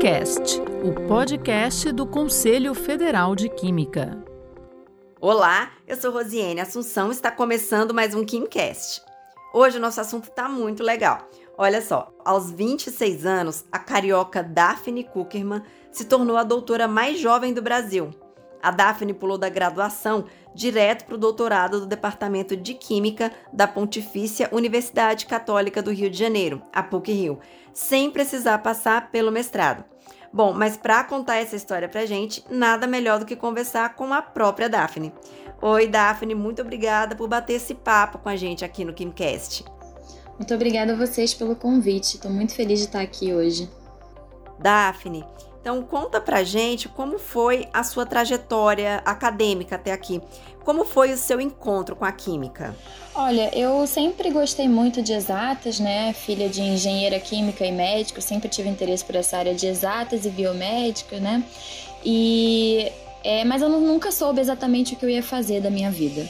KimCast, o podcast do Conselho Federal de Química. Olá, eu sou Rosiane Assunção está começando mais um KimCast. Hoje o nosso assunto está muito legal. Olha só, aos 26 anos, a carioca Daphne Kuckerman se tornou a doutora mais jovem do Brasil. A Daphne pulou da graduação direto para o doutorado do Departamento de Química da Pontifícia Universidade Católica do Rio de Janeiro, a PUC-Rio, sem precisar passar pelo mestrado. Bom, mas para contar essa história para gente, nada melhor do que conversar com a própria Daphne. Oi, Daphne, muito obrigada por bater esse papo com a gente aqui no KimCast. Muito obrigada a vocês pelo convite. Estou muito feliz de estar aqui hoje. Daphne, então conta pra gente como foi a sua trajetória acadêmica até aqui. Como foi o seu encontro com a química? Olha, eu sempre gostei muito de exatas, né? Filha de engenheira química e médico, sempre tive interesse por essa área de exatas e biomédica, né? E é, mas eu nunca soube exatamente o que eu ia fazer da minha vida.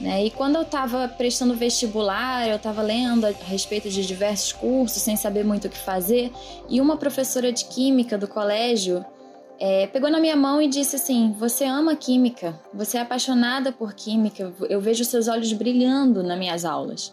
Né? E quando eu estava prestando vestibular, eu estava lendo a respeito de diversos cursos, sem saber muito o que fazer, e uma professora de química do colégio é, pegou na minha mão e disse assim: Você ama química, você é apaixonada por química, eu vejo seus olhos brilhando nas minhas aulas.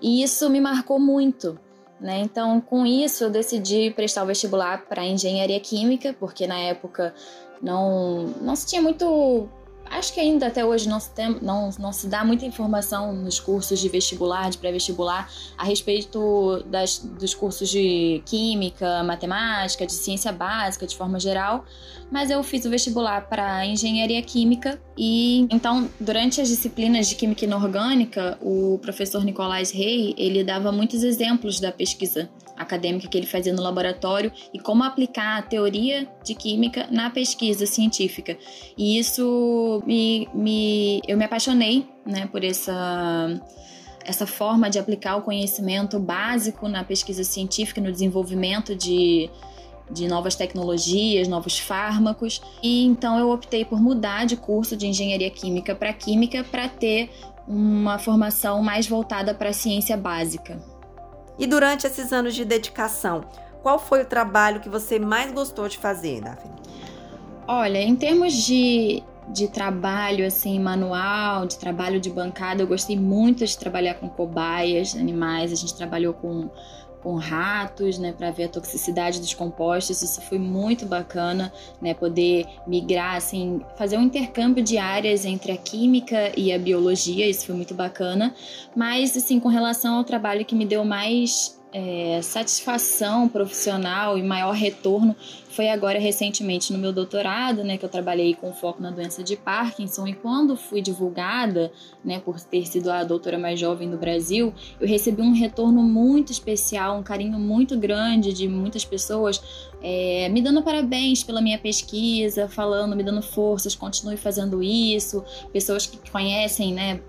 E isso me marcou muito. Né? Então, com isso, eu decidi prestar o vestibular para engenharia química, porque na época não, não se tinha muito Acho que ainda até hoje não se, tem, não, não se dá muita informação nos cursos de vestibular, de pré-vestibular, a respeito das, dos cursos de química, matemática, de ciência básica, de forma geral. Mas eu fiz o vestibular para engenharia química e então durante as disciplinas de química inorgânica, o professor Nicolás Rey ele dava muitos exemplos da pesquisa acadêmica que ele fazia no laboratório e como aplicar a teoria de química na pesquisa científica. E isso me, me eu me apaixonei, né, por essa essa forma de aplicar o conhecimento básico na pesquisa científica, no desenvolvimento de, de novas tecnologias, novos fármacos. E então eu optei por mudar de curso de engenharia química para química para ter uma formação mais voltada para a ciência básica. E durante esses anos de dedicação, qual foi o trabalho que você mais gostou de fazer, Daphne? Olha, em termos de, de trabalho assim manual, de trabalho de bancada, eu gostei muito de trabalhar com cobaias, animais. A gente trabalhou com com ratos, né, para ver a toxicidade dos compostos. Isso foi muito bacana, né, poder migrar, assim, fazer um intercâmbio de áreas entre a química e a biologia. Isso foi muito bacana. Mas, assim, com relação ao trabalho que me deu mais é, satisfação profissional e maior retorno foi agora recentemente no meu doutorado, né, que eu trabalhei com foco na doença de Parkinson. E quando fui divulgada, né, por ter sido a doutora mais jovem do Brasil, eu recebi um retorno muito especial, um carinho muito grande de muitas pessoas é, me dando parabéns pela minha pesquisa, falando, me dando forças, continue fazendo isso, pessoas que conhecem, né,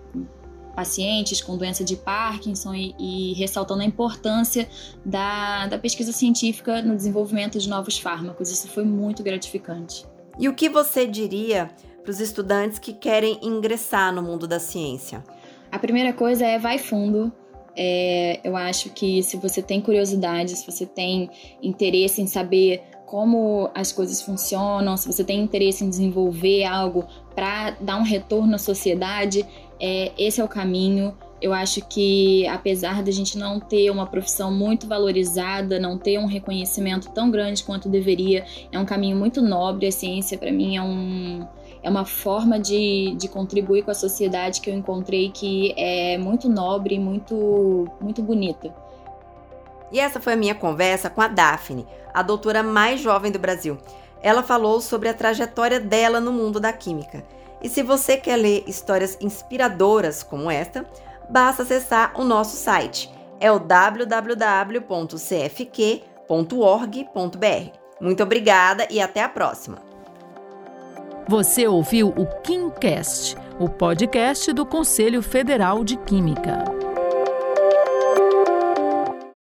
pacientes com doença de Parkinson e, e ressaltando a importância da, da pesquisa científica no desenvolvimento de novos fármacos. Isso foi muito gratificante. E o que você diria para os estudantes que querem ingressar no mundo da ciência? A primeira coisa é vai fundo. É, eu acho que se você tem curiosidade, se você tem interesse em saber como as coisas funcionam, se você tem interesse em desenvolver algo para dar um retorno à sociedade, é, esse é o caminho. Eu acho que, apesar da gente não ter uma profissão muito valorizada, não ter um reconhecimento tão grande quanto deveria, é um caminho muito nobre. A ciência, para mim, é, um, é uma forma de, de contribuir com a sociedade que eu encontrei que é muito nobre e muito, muito bonita. E essa foi a minha conversa com a Daphne, a doutora mais jovem do Brasil. Ela falou sobre a trajetória dela no mundo da química e se você quer ler histórias inspiradoras como esta, basta acessar o nosso site. É o www.cfq.org.br. Muito obrigada e até a próxima. Você ouviu o KimCast, o podcast do Conselho Federal de Química.